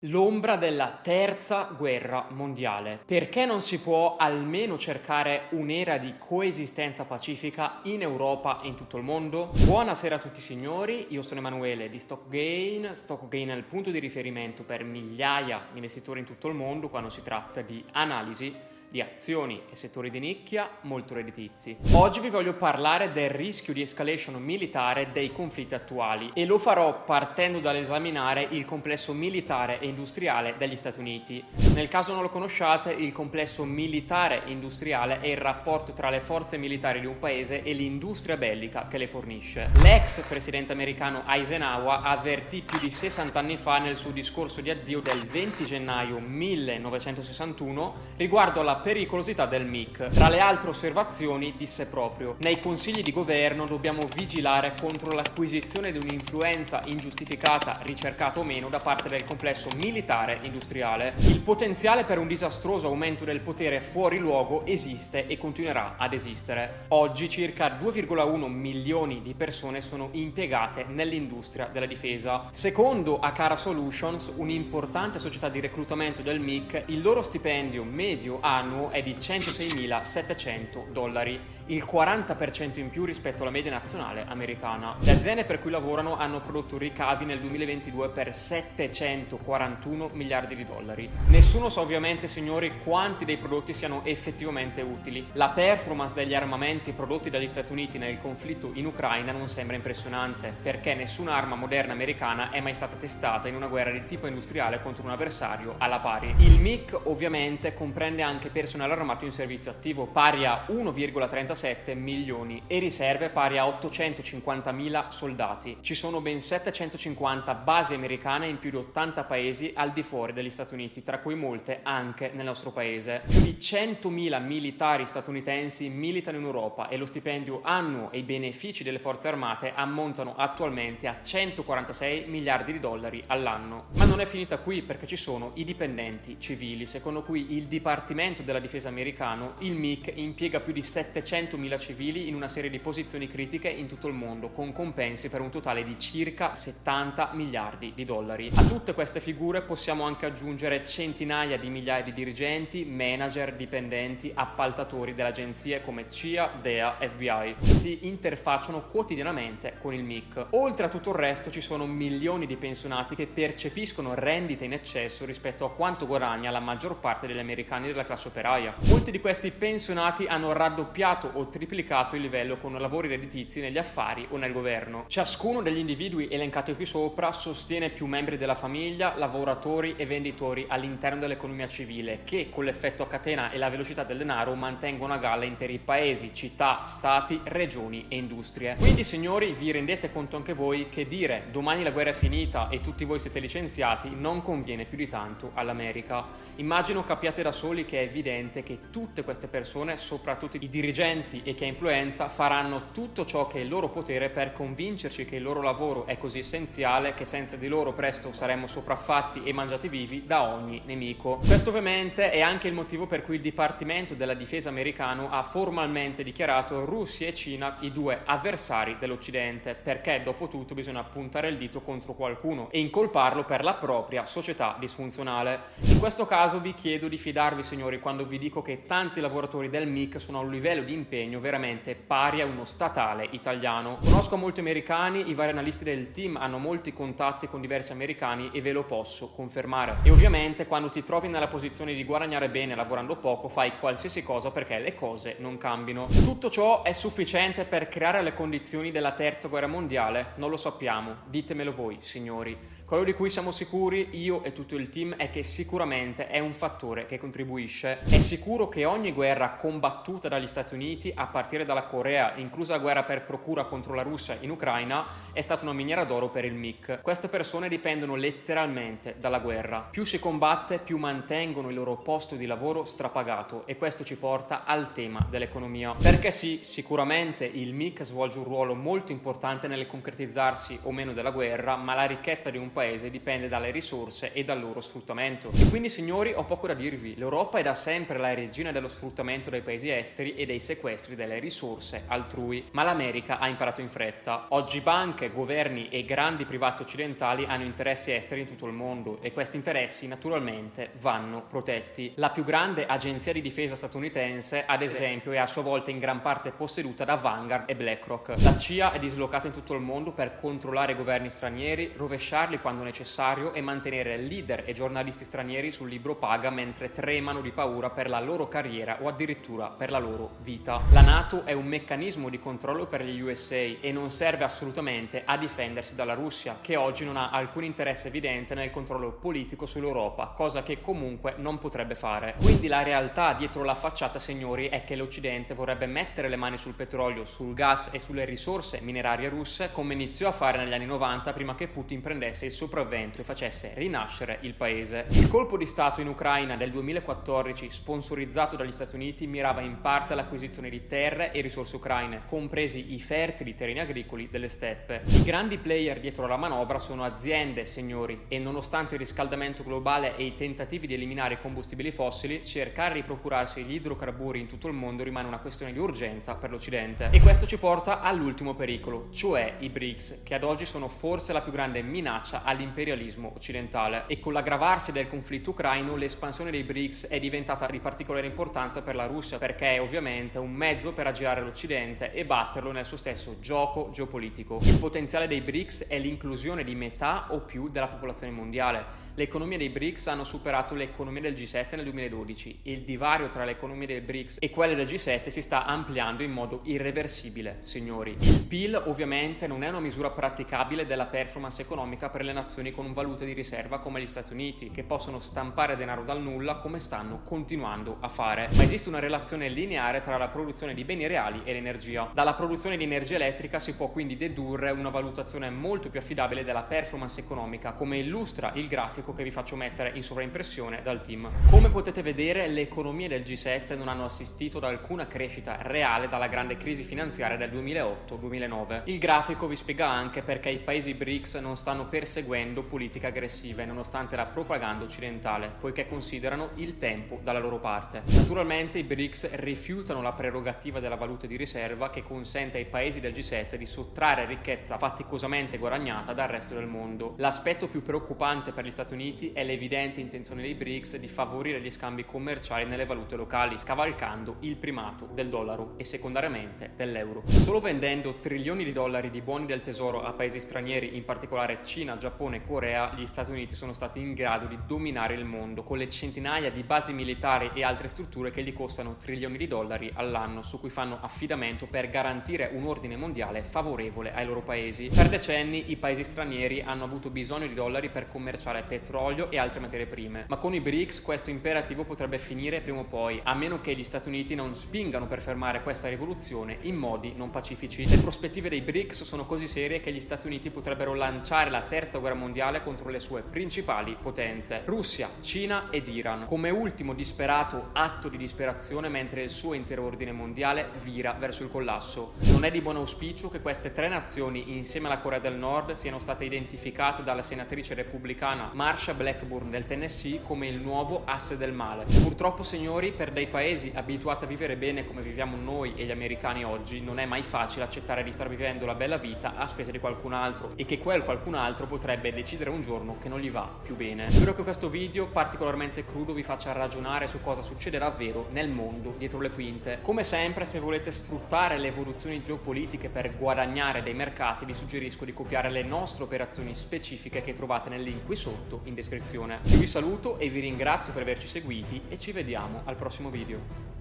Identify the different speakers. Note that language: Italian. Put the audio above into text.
Speaker 1: L'ombra della terza guerra mondiale. Perché non si può almeno cercare un'era di coesistenza pacifica in Europa e in tutto il mondo? Buonasera a tutti signori, io sono Emanuele di StockGain. StockGain è il punto di riferimento per migliaia di investitori in tutto il mondo quando si tratta di analisi di azioni e settori di nicchia molto redditizi. Oggi vi voglio parlare del rischio di escalation militare dei conflitti attuali e lo farò partendo dall'esaminare il complesso militare e industriale degli Stati Uniti. Nel caso non lo conosciate, il complesso militare e industriale è il rapporto tra le forze militari di un paese e l'industria bellica che le fornisce. L'ex presidente americano Eisenhower avvertì più di 60 anni fa nel suo discorso di addio del 20 gennaio 1961 riguardo alla pericolosità del MIC. Tra le altre osservazioni disse proprio nei consigli di governo dobbiamo vigilare contro l'acquisizione di un'influenza ingiustificata, ricercata o meno, da parte del complesso militare industriale. Il potenziale per un disastroso aumento del potere fuori luogo esiste e continuerà ad esistere. Oggi circa 2,1 milioni di persone sono impiegate nell'industria della difesa. Secondo Akara Solutions, un'importante società di reclutamento del MIC, il loro stipendio medio annuo annuo è di 106.700 dollari, il 40% in più rispetto alla media nazionale americana. Le aziende per cui lavorano hanno prodotto ricavi nel 2022 per 741 miliardi di dollari. Nessuno sa ovviamente, signori, quanti dei prodotti siano effettivamente utili. La performance degli armamenti prodotti dagli Stati Uniti nel conflitto in Ucraina non sembra impressionante, perché nessuna arma moderna americana è mai stata testata in una guerra di tipo industriale contro un avversario alla pari. Il MiC ovviamente comprende anche personale armato in servizio attivo pari a 1,37 milioni e riserve pari a 850.000 soldati. Ci sono ben 750 basi americane in più di 80 paesi al di fuori degli Stati Uniti, tra cui molte anche nel nostro paese. Più di 100.000 militari statunitensi militano in Europa e lo stipendio annuo e i benefici delle forze armate ammontano attualmente a 146 miliardi di dollari all'anno. Ma non è finita qui perché ci sono i dipendenti civili, secondo cui il Dipartimento della difesa americano, il MIC impiega più di 700.000 civili in una serie di posizioni critiche in tutto il mondo, con compensi per un totale di circa 70 miliardi di dollari. A tutte queste figure possiamo anche aggiungere centinaia di migliaia di dirigenti, manager, dipendenti, appaltatori delle agenzie come CIA, DEA, FBI. Si interfacciano quotidianamente con il MIC. Oltre a tutto il resto ci sono milioni di pensionati che percepiscono rendite in eccesso rispetto a quanto guadagna la maggior parte degli americani della classe operaia. Molti di questi pensionati hanno raddoppiato o triplicato il livello con lavori redditizi negli affari o nel governo. Ciascuno degli individui elencati qui sopra sostiene più membri della famiglia, lavoratori e venditori all'interno dell'economia civile che con l'effetto a catena e la velocità del denaro mantengono a galla interi paesi, città, stati, regioni e industrie. Quindi signori vi rendete conto anche voi che dire domani la guerra è finita e tutti voi siete licenziati non conviene più di tanto all'America. Immagino capiate da soli che è evidente evidente che tutte queste persone, soprattutto i dirigenti e chi ha influenza, faranno tutto ciò che è il loro potere per convincerci che il loro lavoro è così essenziale che senza di loro presto saremmo sopraffatti e mangiati vivi da ogni nemico. Questo ovviamente è anche il motivo per cui il Dipartimento della Difesa americano ha formalmente dichiarato Russia e Cina i due avversari dell'Occidente, perché dopo tutto bisogna puntare il dito contro qualcuno e incolparlo per la propria società disfunzionale. In questo caso vi chiedo di fidarvi signori quando vi dico che tanti lavoratori del MIC sono a un livello di impegno veramente pari a uno statale italiano. Conosco molti americani, i vari analisti del team hanno molti contatti con diversi americani e ve lo posso confermare. E ovviamente quando ti trovi nella posizione di guadagnare bene lavorando poco, fai qualsiasi cosa perché le cose non cambino. Tutto ciò è sufficiente per creare le condizioni della terza guerra mondiale? Non lo sappiamo, ditemelo voi, signori. Quello di cui siamo sicuri, io e tutto il team, è che sicuramente è un fattore che contribuisce è sicuro che ogni guerra combattuta dagli Stati Uniti, a partire dalla Corea, inclusa la guerra per procura contro la Russia in Ucraina, è stata una miniera d'oro per il MIC. Queste persone dipendono letteralmente dalla guerra. Più si combatte, più mantengono il loro posto di lavoro strapagato e questo ci porta al tema dell'economia. Perché sì, sicuramente il MIC svolge un ruolo molto importante nel concretizzarsi o meno della guerra, ma la ricchezza di un paese dipende dalle risorse e dal loro sfruttamento. E quindi signori ho poco da dirvi, l'Europa è da sempre sempre la regina dello sfruttamento dei paesi esteri e dei sequestri delle risorse altrui, ma l'America ha imparato in fretta. Oggi banche, governi e grandi privati occidentali hanno interessi esteri in tutto il mondo e questi interessi naturalmente vanno protetti. La più grande agenzia di difesa statunitense, ad esempio, è a sua volta in gran parte posseduta da Vanguard e BlackRock. La CIA è dislocata in tutto il mondo per controllare governi stranieri, rovesciarli quando necessario e mantenere leader e giornalisti stranieri sul libro paga mentre tremano di paura per la loro carriera o addirittura per la loro vita. La NATO è un meccanismo di controllo per gli USA e non serve assolutamente a difendersi dalla Russia, che oggi non ha alcun interesse evidente nel controllo politico sull'Europa, cosa che comunque non potrebbe fare. Quindi la realtà dietro la facciata, signori, è che l'Occidente vorrebbe mettere le mani sul petrolio, sul gas e sulle risorse minerarie russe come iniziò a fare negli anni 90 prima che Putin prendesse il sopravvento e facesse rinascere il paese. Il colpo di Stato in Ucraina del 2014, sponsorizzato dagli Stati Uniti, mirava in parte all'acquisizione di terre e risorse ucraine, compresi i fertili terreni agricoli delle steppe. I grandi player dietro la manovra sono aziende, signori, e nonostante il riscaldamento globale e i tentativi di eliminare i combustibili fossili, cercare di procurarsi gli idrocarburi in tutto il mondo rimane una questione di urgenza per l'Occidente. E questo ci porta all'ultimo pericolo, cioè i BRICS, che ad oggi sono forse la più grande minaccia all'imperialismo occidentale. E con l'aggravarsi del conflitto ucraino, l'espansione dei BRICS è diventata di particolare importanza per la Russia, perché è ovviamente un mezzo per aggirare l'Occidente e batterlo nel suo stesso gioco geopolitico. Il potenziale dei BRICS è l'inclusione di metà o più della popolazione mondiale. Le economie dei BRICS hanno superato le economie del G7 nel 2012 e il divario tra le economie dei BRICS e quelle del G7 si sta ampliando in modo irreversibile, signori. Il PIL ovviamente non è una misura praticabile della performance economica per le nazioni con valuta di riserva come gli Stati Uniti, che possono stampare denaro dal nulla come stanno continuando a fare. Ma esiste una relazione lineare tra la produzione di beni reali e l'energia. Dalla produzione di energia elettrica si può quindi dedurre una valutazione molto più affidabile della performance economica, come illustra il grafico che vi faccio mettere in sovraimpressione dal team. Come potete vedere, le economie del G7 non hanno assistito ad alcuna crescita reale dalla grande crisi finanziaria del 2008-2009. Il grafico vi spiega anche perché i paesi BRICS non stanno perseguendo politiche aggressive nonostante la propaganda occidentale, poiché considerano il tempo dalla loro parte. Naturalmente i BRICS rifiutano la prerogativa della valuta di riserva che consente ai paesi del G7 di sottrarre ricchezza faticosamente guadagnata dal resto del mondo. L'aspetto più preoccupante per gli Stati Uniti è l'evidente intenzione dei BRICS di favorire gli scambi commerciali nelle valute locali, scavalcando il primato del dollaro e secondariamente dell'euro. Solo vendendo trilioni di dollari di buoni del tesoro a paesi stranieri, in particolare Cina, Giappone e Corea, gli Stati Uniti sono stati in grado di dominare il mondo con le centinaia di basi militari e altre strutture che gli costano trilioni di dollari all'anno, su cui fanno affidamento per garantire un ordine mondiale favorevole ai loro paesi. Per decenni i paesi stranieri hanno avuto bisogno di dollari per commerciare petrolio e altre materie prime, ma con i BRICS questo imperativo potrebbe finire prima o poi, a meno che gli Stati Uniti non spingano per fermare questa rivoluzione in modi non pacifici. Le prospettive dei BRICS sono così serie che gli Stati Uniti potrebbero lanciare la terza guerra mondiale contro le sue principali potenze, Russia, Cina ed Iran, come ultimo disperato atto di disperazione mentre il suo intero ordine mondiale vira verso il collasso. Non è di buon auspicio che queste tre nazioni, insieme alla Corea del Nord, siano state identificate dalla senatrice repubblicana Marsha Blackburn del Tennessee come il nuovo asse del male. Purtroppo, signori, per dei paesi abituati a vivere bene come viviamo noi e gli americani oggi, non è mai facile accettare di star vivendo la bella vita a spese di qualcun altro e che quel qualcun altro potrebbe decidere un giorno che non gli va più bene. Spero che questo video particolarmente crudo vi faccia ragionare su cosa succede davvero nel mondo dietro le quinte. Come sempre, se volete sfruttare le evoluzioni geopolitiche per guadagnare dei mercati, vi suggerisco di copiare le nostre operazioni specifiche che trovate nel link qui sotto in descrizione. Io vi saluto e vi ringrazio per averci seguiti e ci vediamo al prossimo video.